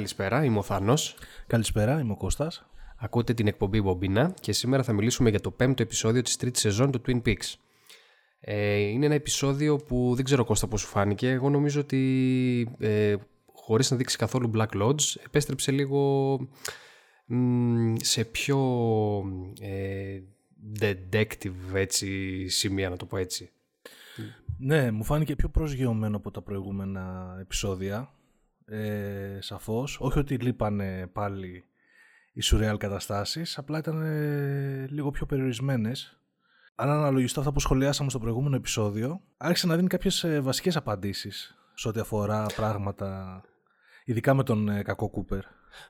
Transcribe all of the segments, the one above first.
Καλησπέρα, είμαι ο Θάνος. Καλησπέρα, είμαι ο Κώστας. Ακούτε την εκπομπή Μπομπίνα και σήμερα θα μιλήσουμε για το πέμπτο επεισόδιο της τρίτης σεζόν του Twin Peaks. Ε, είναι ένα επεισόδιο που δεν ξέρω Κώστα πώς σου φάνηκε. Εγώ νομίζω ότι ε, χωρίς να δείξει καθόλου Black Lodge επέστρεψε λίγο σε πιο ε, detective έτσι, σημεία να το πω έτσι. Ναι, μου φάνηκε πιο προσγειωμένο από τα προηγούμενα επεισόδια. Ε, σαφώς. Όχι ότι λείπανε πάλι οι σουρεάλ καταστάσεις, απλά ήταν ε, λίγο πιο περιορισμένες. Αν αναλογιστώ αυτά που σχολιάσαμε στο προηγούμενο επεισόδιο, άρχισε να δίνει κάποιες ε, βασικές απαντήσεις σε ό,τι αφορά πράγματα, ειδικά με τον ε, κακό Κούπερ.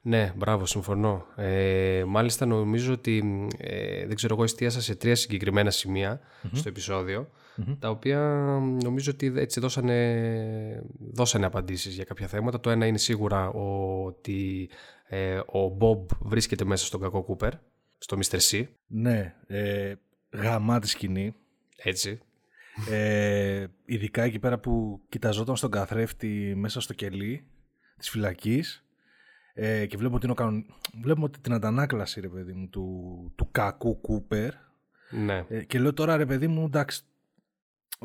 Ναι, μπράβο, συμφωνώ. Ε, μάλιστα νομίζω ότι, ε, δεν ξέρω εγώ, εστίασα σε τρία συγκεκριμένα στο επεισόδιο, τα οποία νομίζω ότι έτσι δώσανε, δώσανε απαντήσεις για κάποια θέματα. Το ένα είναι σίγουρα ότι ε, ο Μπομπ βρίσκεται μέσα στον κακό Κούπερ, στο Mr. C. Ναι, ε, γαμάτη σκηνή. Έτσι. Ε, ειδικά εκεί πέρα που κοιταζόταν στον καθρέφτη μέσα στο κελί της φυλακής ε, και βλέπουμε ότι, είναι ο βλέπουμε ότι την αντανάκλαση ρε παιδί μου του, του κακού Κούπερ ναι. ε, και λέω τώρα ρε παιδί μου εντάξει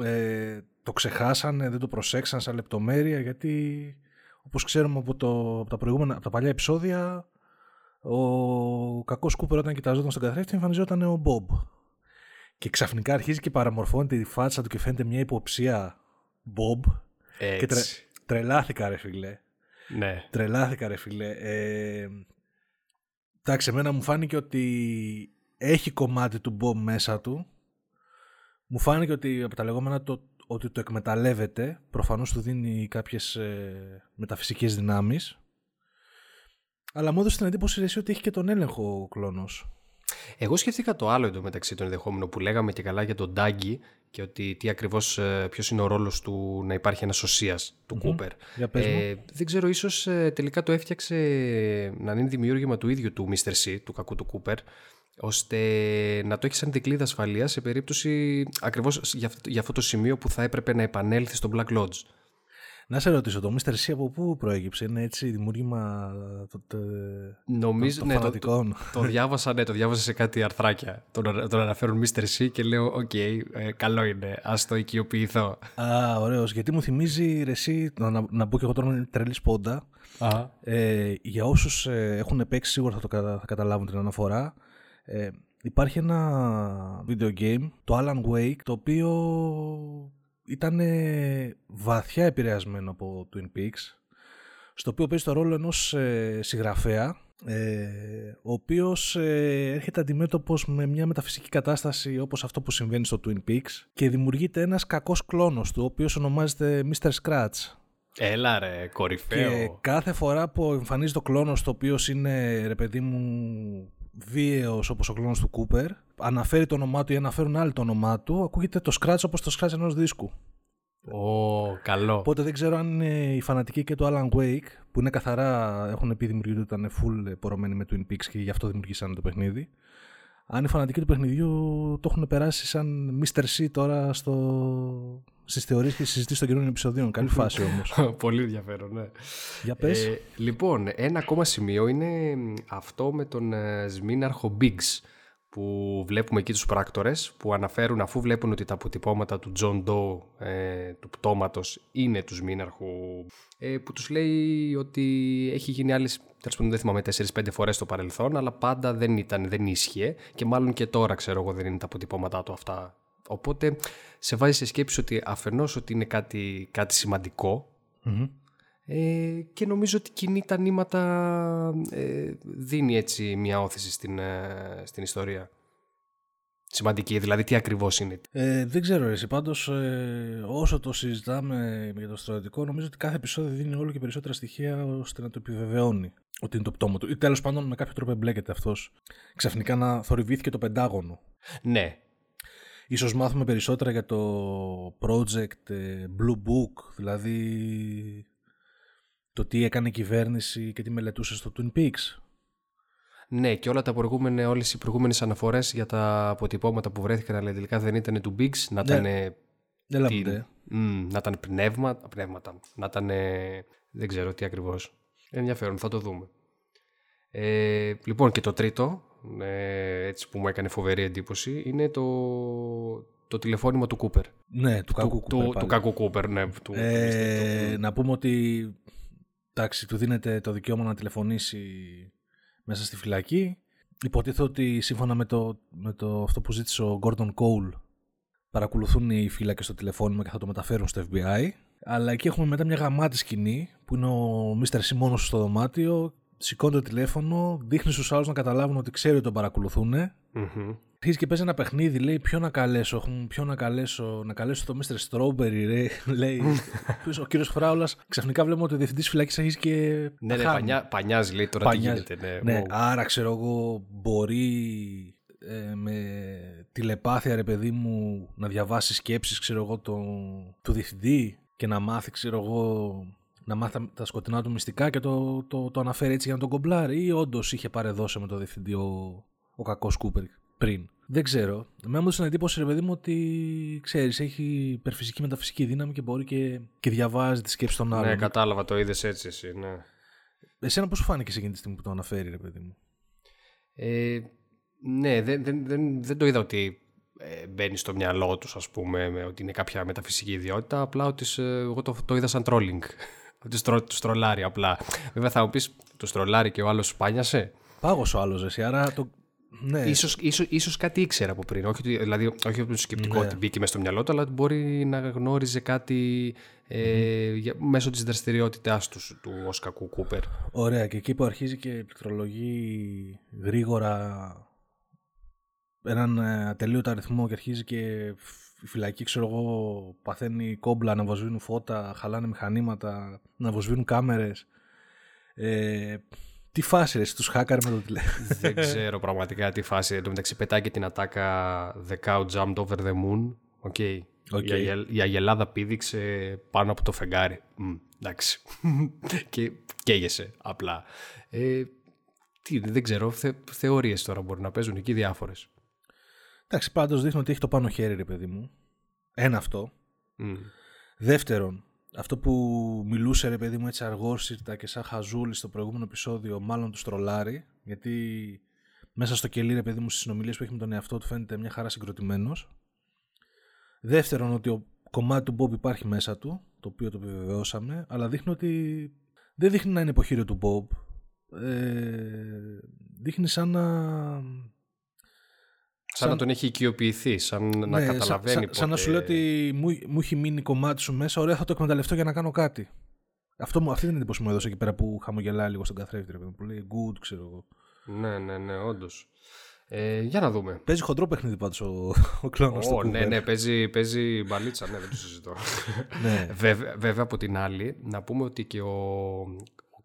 ε, το ξεχάσανε, δεν το προσέξαν σαν λεπτομέρεια γιατί όπως ξέρουμε από, το, από τα προηγούμενα, από τα παλιά επεισόδια ο κακός Κούπερ όταν κοιταζόταν στον καθρέφτη εμφανιζόταν ο Μπομπ και ξαφνικά αρχίζει και παραμορφώνεται η φάτσα του και φαίνεται μια υποψία Μπομπ και τρε, τρελάθηκα ρε φίλε ναι. Τρελάθηκα ρε φίλε. Ε, εντάξει, εμένα μου φάνηκε ότι έχει κομμάτι του Bob μέσα του. Μου φάνηκε ότι από τα λεγόμενα το, ότι το εκμεταλλεύεται. Προφανώς του δίνει κάποιες ε, μεταφυσικές δυνάμεις. Αλλά μου έδωσε την εντύπωση ότι έχει και τον έλεγχο ο κλόνος. Εγώ σκέφτηκα το άλλο εντωμεταξύ των ενδεχόμενο που λέγαμε και καλά για τον Ντάγκη και ότι τι ακριβώς, ε, ποιος είναι ο ρόλος του να υπάρχει ένας οσίας του Κούπερ. Ε, δεν ξέρω, ίσως ε, τελικά το έφτιαξε να είναι δημιούργημα του ίδιου του Mr. C, του κακού του Κούπερ, ώστε να το έχεις σαν δικλείδα ασφαλείας σε περίπτωση ακριβώς για, για αυτό το σημείο που θα έπρεπε να επανέλθεις στο Black Lodge. Να σε ρωτήσω, το Mr. C από πού προέκυψε, είναι έτσι δημιούργημα το, Νομίζω, το, ναι, το, το, το, διάβασα, ναι, το διάβασα σε κάτι αρθράκια. Τον, τον αναφέρουν Mr. C και λέω, OK, okay, ε, καλό είναι, ας το οικειοποιηθώ. Α, ωραίος, γιατί μου θυμίζει, ρε εσύ, να, να, να πω και εγώ τώρα είναι τρελή σπόντα. Ε, για όσους ε, έχουν παίξει σίγουρα θα, το, θα καταλάβουν την αναφορά. Ε, υπάρχει ένα video game, το Alan Wake, το οποίο ήταν βαθιά επηρεασμένο από Twin Peaks στο οποίο παίζει το ρόλο ενός ε, συγγραφέα ε, ο οποίος ε, έρχεται αντιμέτωπος με μια μεταφυσική κατάσταση όπως αυτό που συμβαίνει στο Twin Peaks και δημιουργείται ένας κακός κλόνος του ο οποίος ονομάζεται Mr. Scratch Έλα ρε, κορυφαίο. Και κάθε φορά που εμφανίζει το κλόνος το οποίος είναι ρε παιδί μου βίαιος όπως ο κλόνος του Κούπερ αναφέρει το όνομά του ή αναφέρουν άλλοι το όνομά του ακούγεται το scratch όπως το scratch ενός δίσκου. Ω, καλό. Οπότε δεν ξέρω αν είναι οι φανατικοί και το Alan Wake που είναι καθαρά, έχουν πει δημιουργητή ότι ήταν full πορωμένοι με Twin Peaks και γι' αυτό δημιουργήσαν το παιχνίδι. Αν οι φανατικοί του παιχνιδιού το έχουν περάσει σαν Mr. C τώρα στο... στις θεωρίε και συζητήσεις των καινούριων επεισοδίων. Καλή φάση όμως. Πολύ ενδιαφέρον, ναι. Για πες. Ε, λοιπόν, ένα ακόμα σημείο είναι αυτό με τον ε, Σμίναρχο Biggs που βλέπουμε εκεί τους πράκτορες που αναφέρουν αφού βλέπουν ότι τα αποτυπώματα του John Doe ε, του πτώματος είναι του Σμίναρχου ε, που τους λέει ότι έχει γίνει άλλες τέλος πάντων δεν θυμάμαι 4-5 φορές στο παρελθόν αλλά πάντα δεν ήταν, δεν ίσχυε και μάλλον και τώρα ξέρω εγώ δεν είναι τα αποτυπώματά του αυτά οπότε σε βάζει σε σκέψη ότι αφενός ότι είναι κάτι, κάτι ε, και νομίζω ότι κινεί τα νήματα ε, δίνει έτσι μια όθηση στην, ε, στην ιστορία. Σημαντική, δηλαδή τι ακριβώς είναι. Ε, δεν ξέρω εσύ, πάντως ε, όσο το συζητάμε για το στρατιωτικό νομίζω ότι κάθε επεισόδιο δίνει όλο και περισσότερα στοιχεία ώστε να το επιβεβαιώνει ότι είναι το πτώμα του ή τέλος πάντων με κάποιο τρόπο εμπλέκεται αυτός. Ξαφνικά να θορυβήθηκε το πεντάγωνο. Ναι, Ίσως μάθουμε περισσότερα για το project Blue Book, δηλαδή το τι έκανε η κυβέρνηση και τι μελετούσε στο Twin Peaks. Ναι, και όλα τα προηγούμενα, όλες οι προηγούμενες αναφορές για τα αποτυπώματα που βρέθηκαν, αλλά τελικά δεν ήταν του Bigs, να ναι. ήταν... Δεν τι, mm, να ήταν πνεύμα, πνεύματα, να ήταν... Δεν ξέρω τι ακριβώς. Ενδιαφέρον, θα το δούμε. Ε, λοιπόν, και το τρίτο, ε, έτσι που μου έκανε φοβερή εντύπωση, είναι το, το τηλεφώνημα του Κούπερ. Ναι, του κακού Κούπερ. Του, του κακού Κούπερ, ναι. Του, ε, να πούμε ότι εντάξει, του δίνεται το δικαίωμα να τηλεφωνήσει μέσα στη φυλακή. Υποτίθεται ότι σύμφωνα με το, με το αυτό που ζήτησε ο Gordon Cole παρακολουθούν οι φύλακες στο τηλεφώνημα και θα το μεταφέρουν στο FBI. Αλλά εκεί έχουμε μετά μια γαμάτη σκηνή που είναι ο Mr. C μόνο στο δωμάτιο σηκώνει το τηλέφωνο, δείχνει στους άλλους να καταλάβουν ότι ξέρει ότι τον παρακολουθούν. Mm-hmm. Αρχίζει και παίζει ένα παιχνίδι, λέει ποιο να καλέσω, ποιο να καλέσω, να καλέσω το Mr. Strawberry, ρε, λέει. ο κύριος Φράουλας. Ξαφνικά βλέπουμε ότι ο διευθυντής φυλακής αρχίζει και. Ναι, ναι, πανιά, πανιάζει, λέει τώρα πανιάζει. τι γίνεται. Ναι, ναι άρα ξέρω εγώ, μπορεί ε, με τηλεπάθεια, ρε παιδί μου, να διαβάσει σκέψεις, ξέρω εγώ, το, του διευθυντή και να μάθει, ξέρω εγώ, να μάθει τα σκοτεινά του μυστικά και το, το, το αναφέρει έτσι για να τον κομπλάρει ή όντως είχε παρεδώσει με το διευθυντή ο, ο κακός Κούπερ πριν. Δεν ξέρω. Εμένα μου έδωσε εντύπωση, ρε παιδί μου, ότι ξέρεις, έχει υπερφυσική μεταφυσική δύναμη και μπορεί και, και διαβάζει τη σκέψη των άλλων. Ναι, κατάλαβα, το είδες έτσι εσύ, ναι. Εσένα πώς σου φάνηκε εκείνη τη στιγμή που το αναφέρει, ρε παιδί μου; Ε, ναι, δεν, δεν, δεν, δεν το είδα ότι ε, μπαίνει στο μυαλό τους, ας πούμε, με, ότι είναι κάποια μεταφυσική ιδιότητα. Απλά ότι εγώ το, το είδα σαν trolling. Ότι του στρολάρει απλά. Βέβαια θα μου πεις, του στρολάρει και ο άλλος σπάνιασε; Πάγωσε ο άλλος, εσύ, άρα το. Ναι. Ίσως, ίσως, ίσως κάτι ήξερε από πριν. Όχι, δηλαδή, όχι από το σκεπτικό ναι. ότι μπήκε μέσα στο μυαλό του, αλλά μπορεί να γνώριζε κάτι ε, μέσω της δραστηριότητάς τους, του Οσκακού Κούπερ. Ωραία. Και εκεί που αρχίζει και πληκτρολογεί γρήγορα έναν ε, ατελείωτο αριθμό και αρχίζει και η φυλακή, ξέρω εγώ, παθαίνει κόμπλα, να βοσβήνουν φώτα, χαλάνε μηχανήματα, να βοσβήνουν κάμερες. Ε, τι φάση ρε, τους χάκαρε με το τηλέφωνο. Δεν ξέρω πραγματικά τι φάση. Εν τω μεταξύ πετάει και την ατάκα The cow jumped over the moon. Okay. Okay. Η, αγελάδα πήδηξε πάνω από το φεγγάρι. Mm, εντάξει. και καίγεσαι απλά. Ε, τι, δεν ξέρω, θε, θεωρίες τώρα μπορεί να παίζουν εκεί διάφορες. Εντάξει, πάντως δείχνει ότι έχει το πάνω χέρι, ρε παιδί μου. Ένα αυτό. Δεύτερον, αυτό που μιλούσε ρε παιδί μου έτσι αργόσυρτα και σαν χαζούλη στο προηγούμενο επεισόδιο, μάλλον του τρολάρει, γιατί μέσα στο κελί ρε παιδί μου στις συνομιλίες που έχει με τον εαυτό του φαίνεται μια χαρά συγκροτημένος. Δεύτερον, ότι ο κομμάτι του Bob υπάρχει μέσα του, το οποίο το επιβεβαιώσαμε, αλλά δείχνει ότι δεν δείχνει να είναι υποχείριο του Bob. Ε, δείχνει σαν να Σαν, να τον έχει οικειοποιηθεί, σαν να ναι, καταλαβαίνει σαν, πότε... σαν να σου λέει ότι μου, μου έχει μείνει κομμάτι σου μέσα, ωραία θα το εκμεταλλευτώ για να κάνω κάτι. Αυτό μου, αυτή είναι την εντύπωση μου έδωσε εκεί πέρα που χαμογελάει λίγο στον καθρέφτη, που λέει good, ξέρω εγώ. Ναι, ναι, ναι, όντως. Ε, για να δούμε. Παίζει χοντρό παιχνίδι πάντως ο, ο κλόνος oh, του. Ναι, ναι, παίζει, παίζει μπαλίτσα, ναι, δεν το συζητώ. ναι. βέβαια, βέβαια, από την άλλη, να πούμε ότι και ο,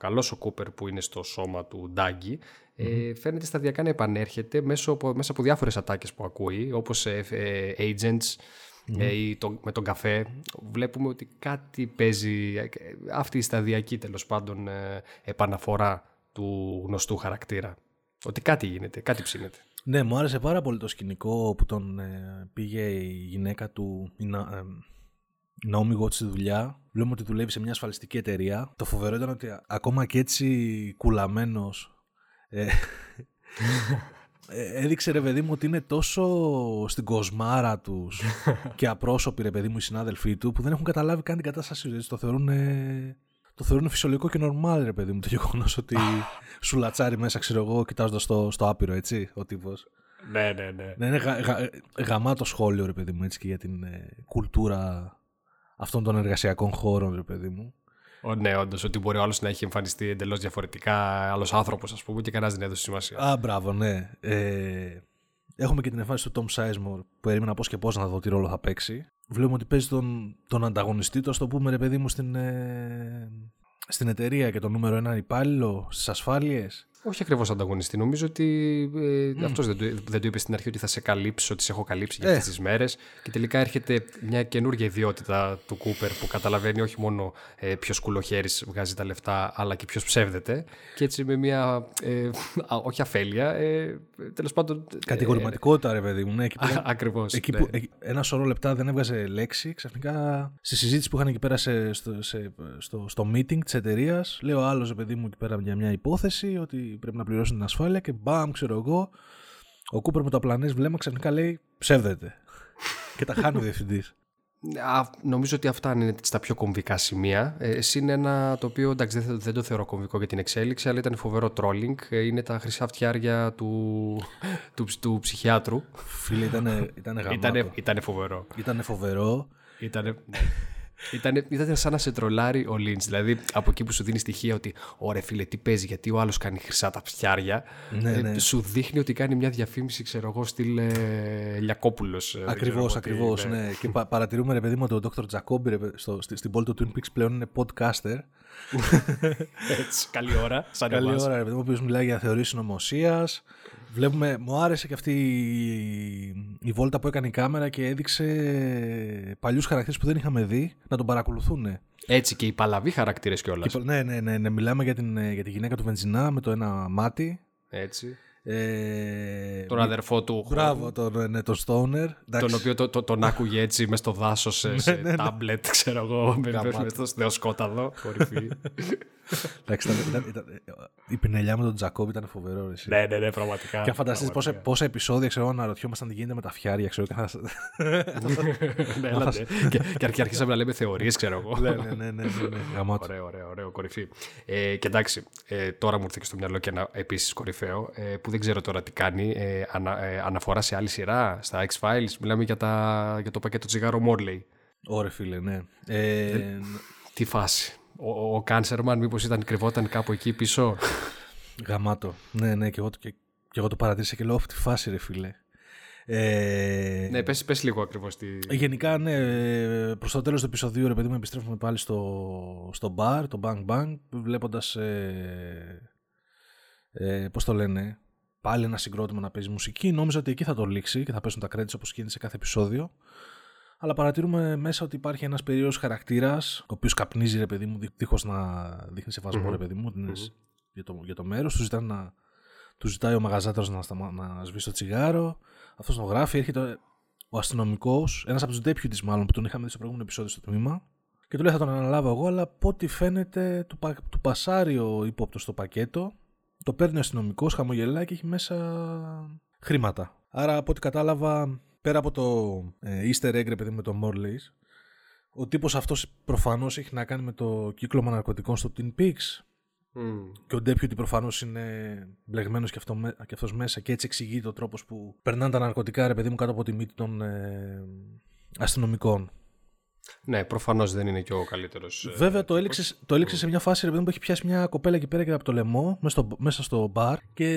ο καλός ο Κούπερ που είναι στο σώμα του Ντάγκη ε, φαίνεται σταδιακά να επανέρχεται μέσω από, μέσα από διάφορες ατάκες που ακούει, όπως ε, ε, agents ε, ή το, με τον καφέ. Βλέπουμε ότι κάτι παίζει, αυτή η σταδιακή τέλος πάντων επαναφορά του γνωστού χαρακτήρα. Ότι κάτι γίνεται, κάτι ψήνεται. Ναι, μου άρεσε πάρα πολύ το σκηνικό που τον πήγε η γυναίκα του, η Νόμι Watch στη δουλειά. Βλέπουμε ότι δουλεύει σε μια ασφαλιστική εταιρεία. Το φοβερό ήταν ότι ακόμα και έτσι κουλαμένος ε, ε, έδειξε ρε παιδί μου ότι είναι τόσο στην κοσμάρα τους και απρόσωποι ρε παιδί μου οι συνάδελφοί του που δεν έχουν καταλάβει καν την κατάστασή τους. Το θεωρούν, το θεωρούν φυσιολογικό και νορμάλ ρε παιδί μου το γεγονός ότι σου λατσάρει μέσα, ξέρω εγώ, κοιτάζοντας στο, στο άπειρο, έτσι, ο τύπος. Ναι, ναι, ναι. Ναι, είναι γα, γα, γαμάτο σχόλιο, ρε παιδί μου, έτσι και για την ε, κουλτούρα αυτών των εργασιακών χώρων, ρε παιδί μου. Ο, ναι, όντως, ότι μπορεί ο άλλος να έχει εμφανιστεί εντελώς διαφορετικά, άλλος άνθρωπος, ας πούμε, και κανένας δεν έδωσε σημασία. Α, μπράβο, ναι. Ε, έχουμε και την εμφάνιση του Tom Sizemore, που περίμενα πώς και πώς να δω τι ρόλο θα παίξει. Βλέπουμε ότι παίζει τον, τον ανταγωνιστή του, ας το πούμε, ρε παιδί μου, στην, ε, στην εταιρεία και το νούμερο ένα υπάλληλο, στις ασφάλειες. Όχι ακριβώς ανταγωνιστή. Νομίζω ότι ε, mm. αυτός δεν, το, δεν το είπε στην αρχή ότι θα σε καλύψω, ότι σε έχω καλύψει για αυτές τις μέρες. Και τελικά έρχεται μια καινούργια ιδιότητα του Κούπερ που καταλαβαίνει όχι μόνο ε, ποιος κουλοχέρι βγάζει τα λεφτά, αλλά και ποιος ψεύδεται. Και έτσι με μια. Ε, όχι αφέλεια. Ε, Τέλος πάντων. Ε, Κατηγορηματικότητα, ρε παιδί μου. Ναι, Ακριβώς. Εκεί που ναι. ένα σωρό λεπτά δεν έβγαζε λέξη, ξαφνικά στη συζήτηση που είχαν εκεί πέρα σε, στο, σε, στο, στο meeting της εταιρείας, λέει ο άλλο, παιδί μου, εκεί πέρα για μια υπόθεση ότι πρέπει να πληρώσουν την ασφάλεια και μπαμ, ξέρω εγώ. Ο Κούπερ με το απλανές βλέμμα ξαφνικά λέει ψεύδεται. και τα χάνει ο διευθυντής. Νομίζω ότι αυτά είναι στα πιο κομβικά σημεία. Ε, είναι ένα το οποίο εντάξει, δεν, δεν το θεωρώ κομβικό για την εξέλιξη, αλλά ήταν φοβερό τρόλινγκ. Ε, είναι τα χρυσά φτιάρια του, του, του ψυχιάτρου. Φίλε, ήταν, ήταν φοβερό. Ήταν φοβερό. Ήτανε, ναι. Ήταν, ήταν σαν να σε τρολάρει ο Λίντς. Δηλαδή από εκεί που σου δίνει στοιχεία ότι ωραία φίλε, τι παίζει, γιατί ο άλλος κάνει χρυσά τα φτιάρια. Ναι, ε, ναι. σου δείχνει ότι κάνει μια διαφήμιση, ξέρω εγώ, στυλ ε, Λιακόπουλος. Ακριβώς, ακριβώς. Ναι. και πα, παρατηρούμε, ρε παιδί μου, ότι ο Dr. Τζακόμπι στην πόλη του Twin Peaks πλέον είναι podcaster. Έτσι, καλή ώρα. Σαν καλή ώρα, ρε παιδί μου, ο μιλάει για θεωρίες συνωμοσίας. Βλέπουμε, μου άρεσε και αυτή η, βόλτα που έκανε η κάμερα και έδειξε παλιούς χαρακτήρες που δεν είχαμε δει να τον παρακολουθούν. Έτσι και οι παλαβοί χαρακτήρες κιόλας. Ναι, ναι, ναι, ναι, μιλάμε για, την, για τη γυναίκα του Βενζινά με το ένα μάτι. Έτσι. Ε, τον αδερφό του. Μπράβο, τον, ναι, τον Stoner. Τον οποίο το, το, τον άκουγε έτσι μες στο δάσος σε, σε ναι, ναι, τάμπλετ, ξέρω εγώ, με, στο δεοσκόταδο, κορυφή. Εντάξει, ήταν, ήταν, η πινελιά με τον Τζακόμπ ήταν φοβερό. Εσύ. Ναι, ναι, ναι, πραγματικά. Και αν φανταστείς πόσα, πόσα επεισόδια ξέρω, αναρωτιόμασταν τι γίνεται με τα φιάρια. Ξέρω, και, θα... ναι, ναι. και, και αρχίσαμε να λέμε θεωρίες, ξέρω εγώ. ναι, ναι, ναι. ναι, ναι. Ωραίο, ωραίο, ωραίο, κορυφή. Ε, και εντάξει, ε, τώρα μου ήρθε και στο μυαλό και ένα επίσης κορυφαίο, ε, που δεν ξέρω τώρα τι κάνει. Ε, ανα, ε, αναφορά σε άλλη σειρά, στα X-Files. Μιλάμε για, τα, για το πακέτο τσιγάρο Morley. Ωραία, φίλε, ναι. Ε, τι φάση ο, ο Κάνσερμαν μήπως ήταν κρυβόταν κάπου εκεί πίσω; Γαμάτο. Ναι, ναι, και εγώ, και, και εγώ το παρατήρησα και λέω αυτή τη φάση ρε φίλε. Ε, ναι, πες, πες λίγο ακριβώς τι... Γενικά, ναι, προς το τέλος του επεισοδίου, ρε παιδί μου, επιστρέφουμε πάλι στο, στο bar, το Bang Bang, βλέποντας, ε, ε, πώς το λένε, πάλι ένα συγκρότημα να παίζει μουσική. Νόμιζα ότι εκεί θα το λήξει και θα πέσουν τα credits όπως γίνεται σε κάθε επεισόδιο αλλά παρατηρούμε μέσα ότι υπάρχει ένας περίεργος χαρακτήρας, ο οποίος καπνίζει, ρε παιδί μου, δίχως να δείχνει σεβασμό, mm-hmm. ρε παιδί μου, mm-hmm. για το, για το μέρος. Του, ζητάει να, του ζητάει ο μαγαζάτρο να, σταμα, να σβήσει το τσιγάρο. Αυτός τον γράφει, έρχεται ο αστυνομικός, ένας από τους deputies μάλλον που τον είχαμε δει στο προηγούμενο επεισόδιο στο τμήμα. Και του λέει: Θα τον αναλάβω εγώ, αλλά από ό,τι φαίνεται του, του πασάρει ο ύποπτος στο πακέτο. Το παίρνει ο αστυνομικός, χαμογελάει και έχει μέσα χρήματα. Άρα, από ό,τι κατάλαβα, πέρα από το ε, easter egg, παιδί με το Morley's, ο τύπος αυτός προφανώς έχει να κάνει με το κύκλωμα ναρκωτικών στο Twin Peaks mm. και ο Deputy προφανώς είναι μπλεγμένος και, αυτό, και αυτός μέσα και έτσι εξηγεί το τρόπος που περνάνε τα ναρκωτικά ρε παιδί μου κάτω από τη μύτη των ε, αστυνομικών. Ναι, προφανώς δεν είναι και ο καλύτερος. Ε, Βέβαια, το έλεξες, το έλεξες σε μια φάση ρε παιδί μου, που έχει πιάσει μια κοπέλα εκεί πέρα και από το λαιμό μέσα στο, μέσα στο μπαρ και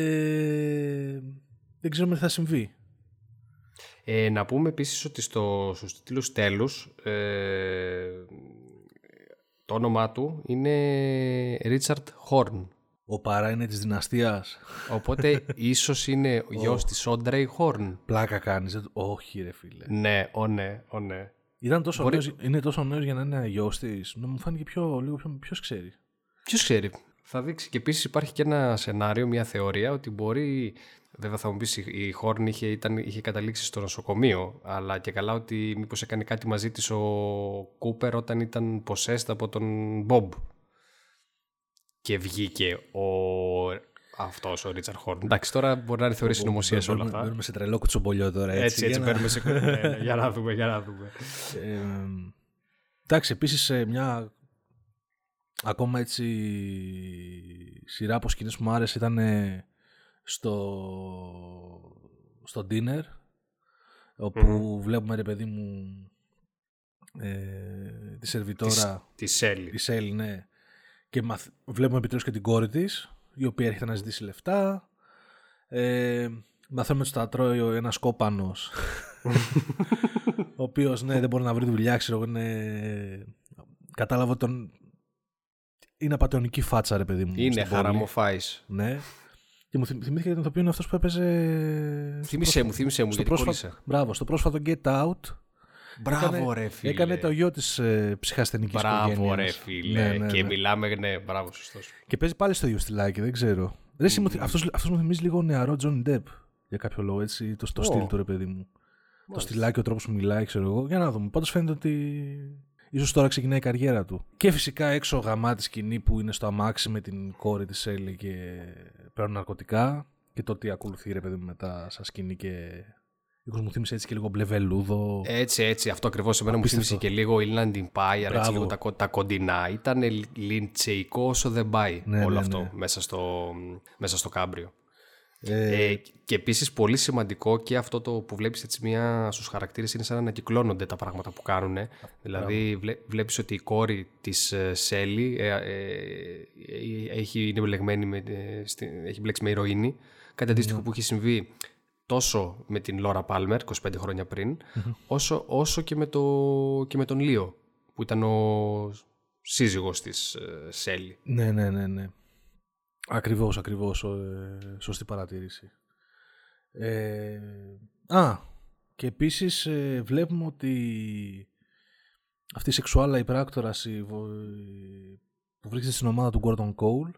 δεν ξέρουμε τι θα συμβεί. Ε, να πούμε επίσης ότι στο, στους τίτλους τέλους ε, το όνομά του είναι Richard Horn. Ο παρά είναι της δυναστείας. Οπότε ίσως είναι ο γιος της Όντρεϊ Χόρν. Πλάκα κάνεις. Όχι ρε φίλε. Ναι, ο ναι, ο ναι. Ήταν τόσο Μπορεί... νέος, είναι τόσο νέος για να είναι γιος της. Μου φάνηκε πιο, λίγο πιο... Ποιος ξέρει. Ποιος ξέρει; Θα δείξει. Και επίσης υπάρχει και ένα σενάριο, μια θεωρία ότι μπορεί Βέβαια θα μου πεις η Χόρν είχε, ήταν, είχε καταλήξει στο νοσοκομείο αλλά και καλά ότι μήπως έκανε κάτι μαζί της ο Κούπερ όταν ήταν possessed από τον Μπομπ και βγήκε ο αυτός ο Ρίτσαρ Χόρν. Εντάξει, τώρα μπορεί να είναι θεωρή συνωμοσίας όλα αυτά. Μπαίνουμε σε τρελό κουτσομπολιό τώρα. Έτσι, έτσι, έτσι σε. Ναι, ναι, για να δούμε, για να δούμε. Ε, εντάξει, επίσης μια ακόμα έτσι σειρά από σκηνές που μου άρεσε ήταν στο, στο dinner όπου βλέπουμε ρε παιδί μου ε, τη σερβιτόρα της Σέλη. τη Σέλη ναι. Και μαθ, βλέπουμε επιτέλους και την κόρη της η οποία έρχεται να ζητήσει λεφτά. Ε, μαθαίνουμε ότι τα τρώει ένας κόπανος ο οποίος ναι δεν μπορεί να βρει δουλειά ξέρω είναι κατάλαβα τον είναι απαταιωνική φάτσα ρε παιδί μου είναι χαραμοφάης ναι Και μου θυμήθηκε τον ηθοποιό είναι αυτός που έπαιζε. Θύμησε μου, θύμησε μου, γιατί πρόσφα... Μπράβο, στο πρόσφατο Get Out. Μπράβο, έκανε, ρε φίλε. Έκανε το γιο της ε, ψυχασθενικής οικογένειας. Μπράβο, ρε φίλε. Ναι, ναι, και ναι. μιλάμε, ναι, μπράβο, σωστός. Και παίζει πάλι στο ίδιο στυλάκι, δεν ξέρω. Mm. Αυτό μου θυμίζει λίγο νεαρό Τζον Ντεπ για κάποιο λόγο, έτσι, το, το oh. στυλ του ρε παιδί μου. Το στυλάκι, ο τρόπος που μιλάει, ξέρω εγώ. Για να δούμε. Πάντως φαίνεται ότι ίσως τώρα ξεκινάει η καριέρα του. Και φυσικά έξω γαμάτη σκηνή που είναι στο αμάξι με την κόρη της Σέλι και παίρνουν ναρκωτικά. Και το τι ακολουθεί ρε παιδί μου μετά σαν σκηνή και Λίγο μου θύμισε έτσι και λίγο μπλε βελούδο. Έτσι, έτσι. Αυτό ακριβώς εμένα μου θύμισε και λίγο Inland Empire, έτσι λίγο τα, τα κοντινά. Ήταν λιντσεϊκό όσο δεν πάει ναι, όλο ναι, αυτό ναι. Μέσα, στο, μέσα στο κάμπριο. Ε... Ε, και επίσης πολύ σημαντικό και αυτό το που βλέπεις έτσι μία στους χαρακτήρες είναι σαν να ανακυκλώνονται τα πράγματα που κάνουν. Δηλαδή βλέ, βλέπεις ότι η κόρη της ε, Σέλη ε, ε, έχει, είναι με, ε, έχει μπλέξει με ηρωίνη. Κάτι αντίστοιχο που έχει συμβεί τόσο με την Λόρα Πάλμερ 25 χρόνια πριν, όσο, όσο και, με το, και με τον Λίο που ήταν ο σύζυγος της Σέλη. Ναι, ναι, ναι, ναι. Ακριβώς, ακριβώς. Ε, σωστή παρατήρηση. Ε, α, και επίσης ε, βλέπουμε ότι αυτή η σεξουάλα υπεράκτοραση που βρίσκεται στην ομάδα του Gordon Cole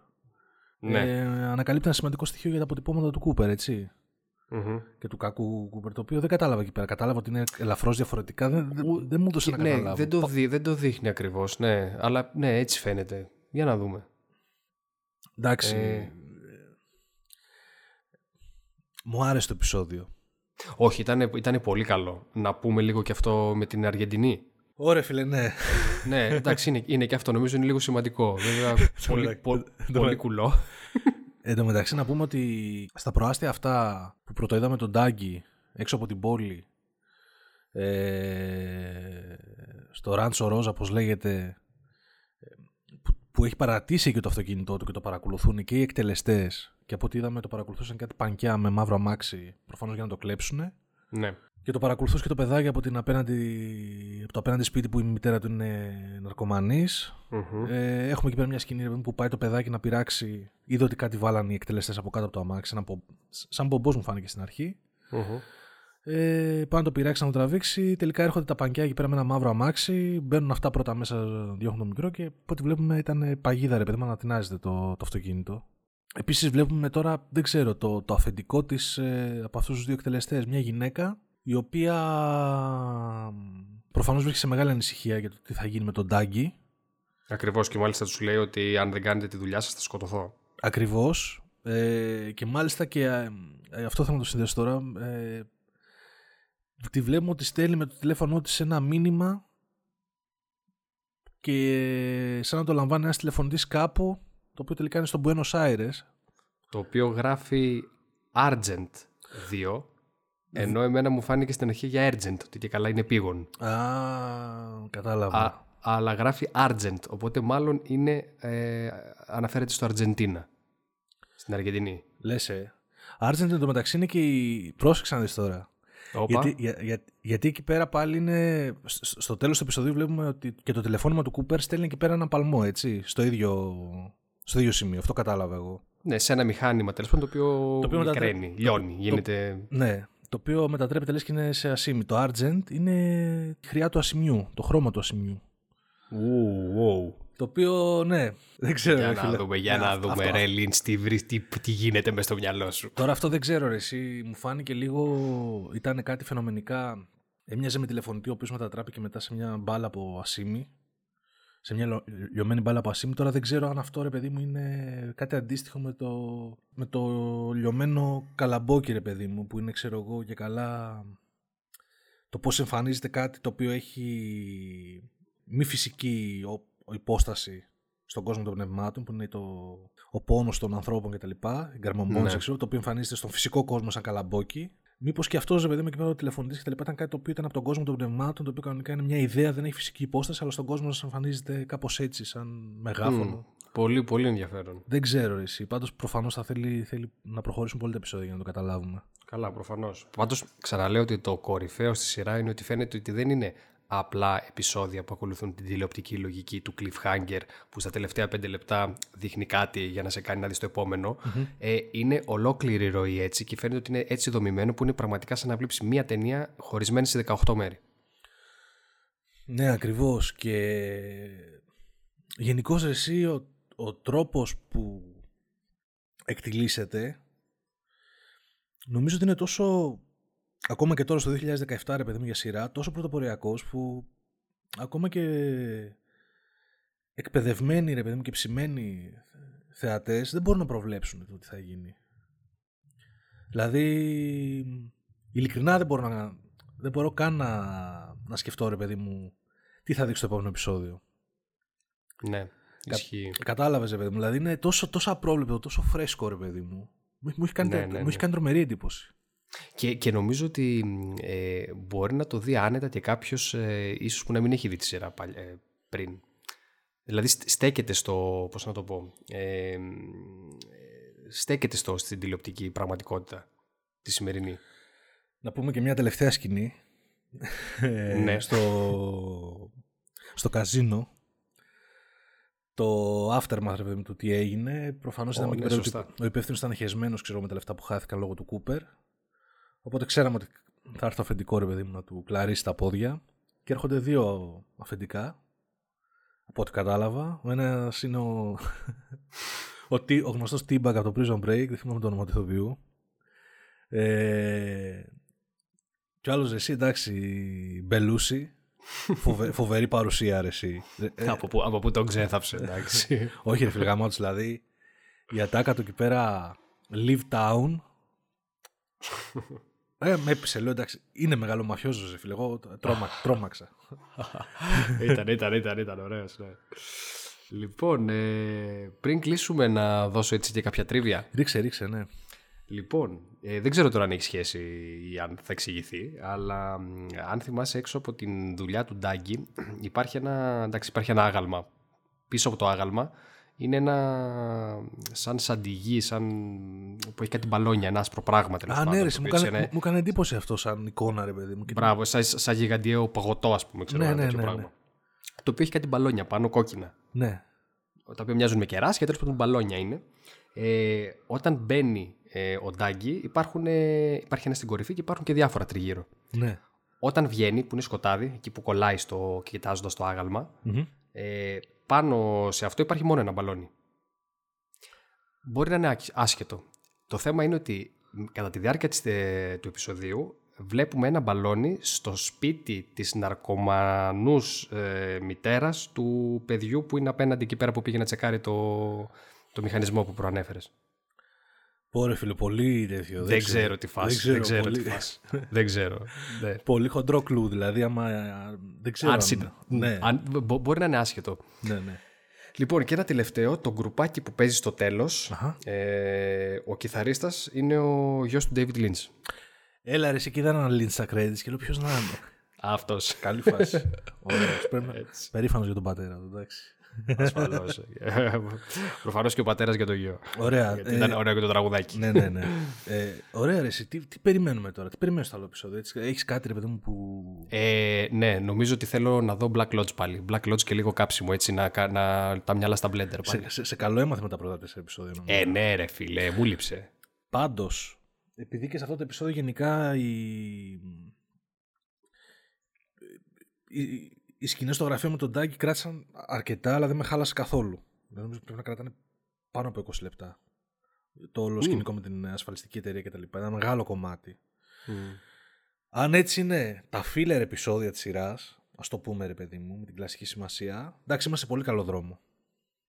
ναι. ε, ανακαλύπτει ένα σημαντικό στοιχείο για τα αποτυπώματα του Κούπερ, έτσι. Και του κακού Κούπερ, το οποίο δεν κατάλαβα εκεί πέρα. Κατάλαβα ότι είναι ελαφρώς διαφορετικά. Δεν, δεν, μου έδωσε να ναι, καταλάβω. Δεν το, δει, δεν το δείχνει ακριβώς, ναι. Αλλά ναι, έτσι φαίνεται. Για να δούμε. Εντάξει. Ε... Μου άρεσε το επεισόδιο. Όχι, ήταν, ήταν πολύ καλό. Να πούμε λίγο και αυτό με την Αργεντινή. Ωραία, φίλε, ναι. ναι, εντάξει, είναι, είναι και αυτό. Νομίζω είναι λίγο σημαντικό. Βέβαια, πολύ, πολύ κουλό. Εν τω μεταξύ, να πούμε ότι στα προάστια αυτά που πρωτοείδαμε τον Τάγκη έξω από την πόλη, ε, στο Ράντσο Ρόζα, όπως λέγεται, που έχει παρατήσει και το αυτοκίνητό του και το παρακολουθούν και οι εκτελεστές. Και από ό,τι είδαμε, το παρακολουθούσαν κάτι πανκιά με μαύρο αμάξι, προφανώς για να το κλέψουν. Ναι. Και το παρακολουθούσε και το παιδάκι από, την απέναντι, από το απέναντι σπίτι που η μητέρα του είναι Ε, έχουμε εκεί πέρα μια σκηνή που πάει το παιδάκι να πειράξει. Είδε ότι κάτι βάλανε οι εκτελεστές από κάτω από το αμάξι. Σαν μπομπός μου φάνηκε στην αρχη ε, πάνε να το πειράξει να το τραβήξει. Τελικά έρχονται τα πανκιά εκεί πέρα με ένα μαύρο αμάξι. Μπαίνουν αυτά πρώτα μέσα, διώχνουν το μικρό και από ό,τι βλέπουμε ήταν παγίδα ρε παιδί μου, ανατινάζεται το, το αυτοκίνητο. Επίσης βλέπουμε τώρα, δεν ξέρω, το, το αφεντικό της ε, από αυτούς τους δύο εκτελεστές. Μια γυναίκα η οποία προφανώς βρίσκεται σε μεγάλη ανησυχία για το τι θα γίνει με τον Τάγκη. Ακριβώς και μάλιστα τους λέει ότι αν δεν κάνετε τη δουλειά σας θα σκοτωθώ. Ακριβώς. Ε, και μάλιστα και ε, αυτό θα με το συνδέσω τώρα. Ε, τη βλέπουμε ότι στέλνει με το τηλέφωνο της ένα μήνυμα και σαν να το λαμβάνει ένας τηλεφωνητής κάπου το οποίο τελικά είναι στο Buenos Aires. Το οποίο γράφει Argent 2 ενώ εμένα μου φάνηκε στην αρχή για Urgent ότι και καλά είναι πήγον Α, κατάλαβα. Α, αλλά γράφει Argent οπότε μάλλον είναι, ε, αναφέρεται στο Αργεντίνα στην Αργεντινή. Λες ε. Argent εντωμεταξύ είναι και η... Πρόσεξα να δεις τώρα γιατί, για, για, γιατί εκεί πέρα πάλι είναι. Στο τέλος του επεισοδίου βλέπουμε ότι και το τηλεφώνημα του Κούπερ στέλνει εκεί πέρα ένα παλμό, έτσι. Στο ίδιο, στο ίδιο σημείο. Αυτό κατάλαβα εγώ. Ναι, σε ένα μηχάνημα τέλος πάντων το οποίο, το οποίο μικραίνει, λιώνει, γίνεται. ναι, το οποίο μετατρέπεται λες και είναι σε ασήμι. Το Argent είναι χρειά του ασημιού, το χρώμα του ασημιού. Ου, το οποίο, ναι, δεν ξέρω. Για να δούμε, για να δούμε, αυτό, ρε Λίντς, τι, τι, τι, γίνεται μες στο μυαλό σου. Τώρα αυτό δεν ξέρω, ρε, εσύ. Μου φάνηκε λίγο, ήταν κάτι φαινομενικά. Έμοιαζε με τηλεφωνητή, ο οποίος μετατράπηκε μετά σε μια μπάλα από ασίμι. Σε μια λιωμένη μπάλα από ασίμι. Τώρα δεν ξέρω αν αυτό, ρε παιδί μου, είναι κάτι αντίστοιχο με το, με το λιωμένο καλαμπόκι, ρε παιδί μου, που είναι, ξέρω εγώ, και καλά το πώς εμφανίζεται κάτι το οποίο έχει μη φυσική υπόσταση στον κόσμο των πνευμάτων, που είναι το, ο πόνος των ανθρώπων κτλ. Η γκαρμομπόνη ναι. το οποίο εμφανίζεται στον φυσικό κόσμο σαν καλαμπόκι. Μήπως και αυτός, ρε παιδί μου, εκεί πέρα ο τηλεφωνητή κτλ. ήταν κάτι το οποίο ήταν από τον κόσμο των πνευμάτων, το οποίο κανονικά είναι μια ιδέα, δεν έχει φυσική υπόσταση, αλλά στον κόσμο μα εμφανίζεται κάπως έτσι, σαν μεγάφωνο. Mm. Πολύ, πολύ ενδιαφέρον. Δεν ξέρω εσύ. Πάντως προφανώς θα θέλει, θέλει να προχωρήσουν πολύ τα επεισόδια για να το καταλάβουμε. Καλά, προφανώς. Πάντως ξαναλέω ότι το κορυφαίο στη σειρά είναι ότι φαίνεται ότι δεν είναι απλά επεισόδια που ακολουθούν την τηλεοπτική λογική του cliffhanger που στα τελευταία πέντε λεπτά δείχνει κάτι για να σε κάνει να δεις το επομενο Ε, είναι ολόκληρη ροή έτσι και φαίνεται ότι είναι έτσι δομημένο που είναι πραγματικά σαν να βλέπεις μία ταινία χωρισμένη σε 18 μέρη. Ναι, ακριβώς. Και γενικώς εσύ ο, ο τρόπος που εκτιλήσεται νομίζω ότι είναι τόσο ακόμα και τώρα στο 2017 ρε παιδί μου για σειρά τόσο πρωτοποριακός που ακόμα και εκπαιδευμένοι ρε παιδί μου και ψημένοι θεατές δεν μπορούν να προβλέψουν το τι θα γίνει. Δηλαδή ειλικρινά δεν μπορώ, να, δεν μπορώ καν να, να σκεφτώ ρε παιδί μου τι θα δείξει το επόμενο επεισόδιο. Ναι, ισχύει. Κα, κατάλαβες ρε παιδί μου, δηλαδή είναι τόσο, τόσο απρόβλεπτο, τόσο φρέσκο ρε παιδί μου. Μου, έχει κάνει, ναι, ναι, μου έχει κάνει τρομερή εντύπωση. Και, και νομίζω ότι ε, μπορεί να το δει άνετα και κάποιος ε, ίσως που να μην έχει δει τη σειρά ε, πριν. Δηλαδή στέκεται στο, πώς να το πω, ε, στέκεται στο, στην τηλεοπτική πραγματικότητα τη σημερινή. Να πούμε και μια τελευταία σκηνή. ναι. στο, στο καζίνο το aftermath ρε, του τι έγινε. Προφανώς oh, ήταν ναι, ότι ο υπεύθυνος ήταν χεσμένος με τα λεφτά που χάθηκαν λόγω του Κούπερ. Οπότε ξέραμε ότι θα έρθει το αφεντικό ρε παιδί μου να του κλαρίσει τα πόδια. Και έρχονται δύο αφεντικά. Από ό,τι κατάλαβα. Ο ένας είναι ο, ο, ο γνωστός Τίμπαγκ από το Prison Break. Δεν θυμάμαι το όνομα του ηθοποιού. Ε, και ο άλλος εσύ εντάξει, Μπελούση. Φοβε, φοβερή παρουσία, ρε, εσύ. Ε, από, πού, από πού τον ξέθαψε, εντάξει. Όχι, ρε φίλε, γαμάτος, δηλαδή. Η ατάκα του εκεί πέρα, Live Town. Ε, με έπεισε, λέω εντάξει, είναι μεγάλο μαφιόζος, ρε φίλε. Εγώ τρώμα, τρόμαξα. ήταν, ήταν, ήταν, ήταν ωραίος, ναι. Λοιπόν, ε, πριν κλείσουμε να δώσω έτσι και κάποια τρίβια. Ρίξε, ρίξε, ναι. Λοιπόν, ε, δεν ξέρω τώρα αν έχει σχέση ή αν θα εξηγηθεί, αλλά αν θυμάσαι έξω από την δουλειά του Ντάγκη υπάρχει ένα, εντάξει, υπάρχει ένα άγαλμα. Πίσω από το άγαλμα είναι ένα σαν σαντιγί, σαν που έχει κάτι μπαλόνια, ένα άσπρο πράγμα. Α, ναι, ρε, μου, έκανε, μου έκανε εντύπωση αυτό σαν εικόνα, ρε παιδί μου. Μπράβο, σαν, σαν γιγαντιαίο παγωτό, ας πούμε, ξέρω, ναι, ναι, ναι, πράγμα. Ναι. Το οποίο έχει κάτι μπαλόνια πάνω, κόκκινα. Ναι. Τα οποία μοιάζουν με κεράσια, τέλος πάντων μπαλόνια είναι. Ε, όταν μπαίνει ε, ο Ντάγκη, υπάρχουν, ε, υπάρχει ένας στην κορυφή και υπάρχουν και διάφορα τριγύρω. Ναι. Όταν βγαίνει, που είναι σκοτάδι, εκεί που κολλάει στο, κοιτάζοντας το αγαλμα ε, πάνω σε αυτό υπάρχει μόνο ένα μπαλόνι. Μπορεί να είναι άσχετο. Το θέμα είναι ότι κατά τη διάρκεια της, ε, του επεισοδίου βλέπουμε ένα μπαλόνι στο σπίτι της ναρκωμανούς ε, μητέρας του παιδιού που είναι απέναντι εκεί πέρα που πήγε να τσεκάρει το, το μηχανισμό που προανέφερες. Ωραία, φίλε, πολύ τέτοιο. Δεν, δεν ξέρω τι φάση. Δεν ξέρω, τι φάση. δεν ξέρω. Ναι. Πολύ χοντρό κλου, δηλαδή. Άμα... Δεν ξέρω. Αν, αν... Ναι. Αν... μπορεί να είναι άσχετο. Ναι, ναι. Λοιπόν, και ένα τελευταίο, το γκρουπάκι που παίζει στο τέλος. Ε, ο κιθαρίστας είναι ο γιος του David Lynch. Έλα, ρε, εκεί ήταν ένα Lynch στα credits και λέω ποιος να είναι. Αυτός. Καλή φάση. Περήφανος για τον πατέρα του, εντάξει. Ασφαλώς. Προφανώς και ο πατέρας για το γιο. Ωραία. Γιατί ήταν ε, ωραίο και το τραγουδάκι. ναι, ναι, ναι. ε, ωραία, ρε, τι, τι περιμένουμε τώρα, τι περιμένουμε στο άλλο επεισόδιο. Έχεις κάτι, ρε παιδί μου, που. Ε, ναι, νομίζω ότι θέλω να δω Black Lodge πάλι. Black Lodge και λίγο κάψιμο, έτσι, να, να τα μυαλά στα blender πάλι. Σε, σε, σε καλό έμαθε με τα πρώτα τέσσερα επεισόδια. Νομίζω. Ε, ναι, ρε, φίλε, μου λείψε. Πάντως, επειδή και σε αυτό το επεισόδιο γενικά η, η, οι σκηνές στο γραφείο με τον Τάγκη κράτησαν αρκετά, αλλά δεν με χάλασε καθόλου. Δεν νομίζω πρέπει να κρατάνε πάνω από 20 λεπτά. Το όλο σκηνικό με την ασφαλιστική εταιρεία κτλ. Ένα μεγάλο κομμάτι. Mm. Αν έτσι είναι τα filler επεισόδια της σειράς, ας το πούμε ρε παιδί μου, με την κλασική σημασία, εντάξει, είμαστε σε πολύ καλό δρόμο.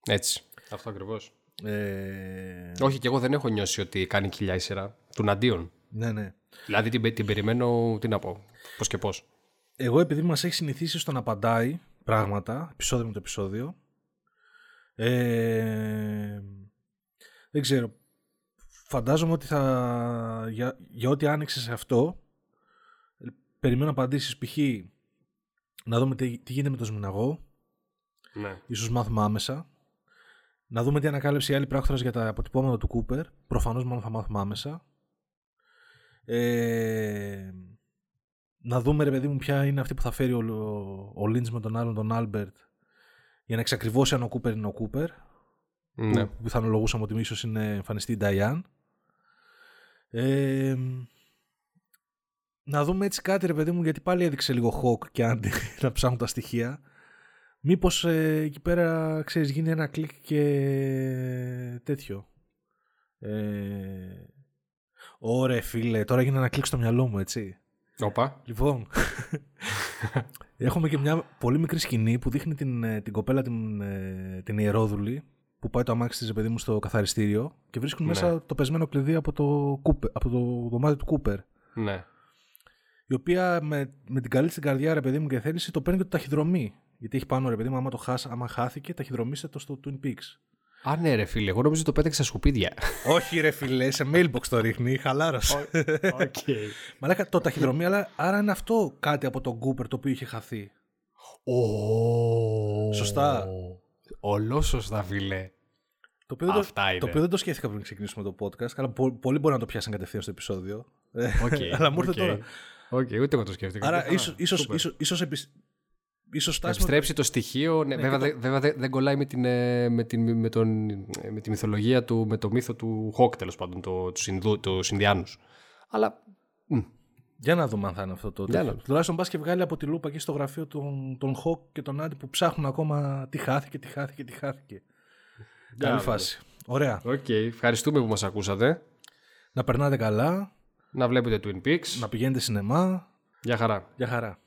Έτσι. Αυτό ακριβώς. Ε... Όχι, και εγώ δεν έχω νιώσει ότι κάνει κοιλιά η σειρά. Του αντίον. Ναι, ναι. Δηλαδή την, την περιμένω, τι να πω, πώς και πώς εγώ επειδή μας έχει συνηθίσει στο να απαντάει πράγματα, επεισόδιο με το επεισόδιο, ε, δεν ξέρω, φαντάζομαι ότι θα, για, για ό,τι άνοιξε σε αυτό, περιμένω να απαντήσεις π.χ. να δούμε τι, τι γίνεται με τον σμήναγο, ναι. ίσως μάθουμε άμεσα, να δούμε τι ανακάλυψε η άλλη πράκτορας για τα αποτυπώματα του Κούπερ, προφανώς μόνο θα μάθουμε άμεσα. Ε, να δούμε ρε παιδί μου ποια είναι αυτή που θα φέρει ο, ο, ο Λίντς με τον άλλον τον Άλμπερτ για να εξακριβώσει αν ο Κούπερ είναι ο Κούπερ. Ναι. Που πιθανολογούσαμε ότι ίσως είναι εμφανιστεί η Νταϊάν. Ε, να δούμε έτσι κάτι ρε παιδί μου γιατί πάλι έδειξε λίγο Hawk και Άντι να ψάχνουν τα στοιχεία. Μήπως ε, εκεί πέρα ξέρεις γίνει ένα κλικ και τέτοιο. Ε, Ωραία φίλε, τώρα έγινε ένα κλικ στο μυαλό μου έτσι. Οπα. Λοιπόν, έχουμε και μια πολύ μικρή σκηνή που δείχνει την, ε, την κοπέλα την, ε, την ιερόδουλη που πάει το αμάξι της παιδί μου στο καθαριστήριο και βρίσκουν Ναι. μέσα το πεσμένο κλειδί από το, Κούπερ, από το δωμάτιο του Κούπερ. Ναι. Η οποία με, με την καλή της την καρδιά ρε παιδί μου και θέληση το παίρνει και το ταχυδρομεί. Γιατί έχει πάνω ρε παιδί μου, άμα, το χάσα, άμα χάθηκε, ταχυδρομήστε το στο Twin Peaks. Α, ναι, ρε φίλε, εγώ νομίζω το πέταξε στα σκουπίδια. Όχι ρε φίλε, σε mailbox το ρίχνει, χαλάρωσε. Οκ. Μαλάκα το ταχυδρομεί, αλλά άρα είναι αυτό κάτι από τον Κούπερ το οποίο είχε χαθεί. Σωστά. Ολόσωστα, φίλε. Το οποίο, δεν το, Αυτά είναι. το οποίο δεν το σκέφτηκα πριν ξεκινήσουμε το podcast, αλλά πο- πολλοί μπορεί να το πιάσουν κατευθείαν στο επεισόδιο. Ε, Οκ, αλλά μου ήρθε οκ. τώρα. Οκ, ούτε εγώ το σκέφτηκα. Άρα Καλά, ίσως, ίσως, σούπερ. ίσως, ίσως, επισ- ίσως Να φτάσουμε... επιστρέψει το στοιχείο. Ναι, βέβαια, και δε- βέβαια δεν δεν κολλάει με την, ε, με, την, με, τον, ε, με τη μυθολογία του, με το μύθο του Χοκ τέλος πάντων, το, του, Ινδού, τους Ινδιάνους. Αλλά μ, Για να δούμε αν θα είναι αυτό το Για τέτοιο. να δούμε. Τουλάχιστον μπας και βγάλει από τη λούπα εκεί στο γραφείο των, των Χοκ και τον Άντι που ψάχνουν ακόμα τι χάθηκε, τι χάθηκε, τι χάθηκε. Καλή να φάση. Ωραία. οκ, ευχαριστούμε που μας ακούσατε. Να περνάτε καλά, Να βλέπετε Twin Peaks. να πηγαίνετε σινεμά. Γεια χαρά. Γεια χαρά.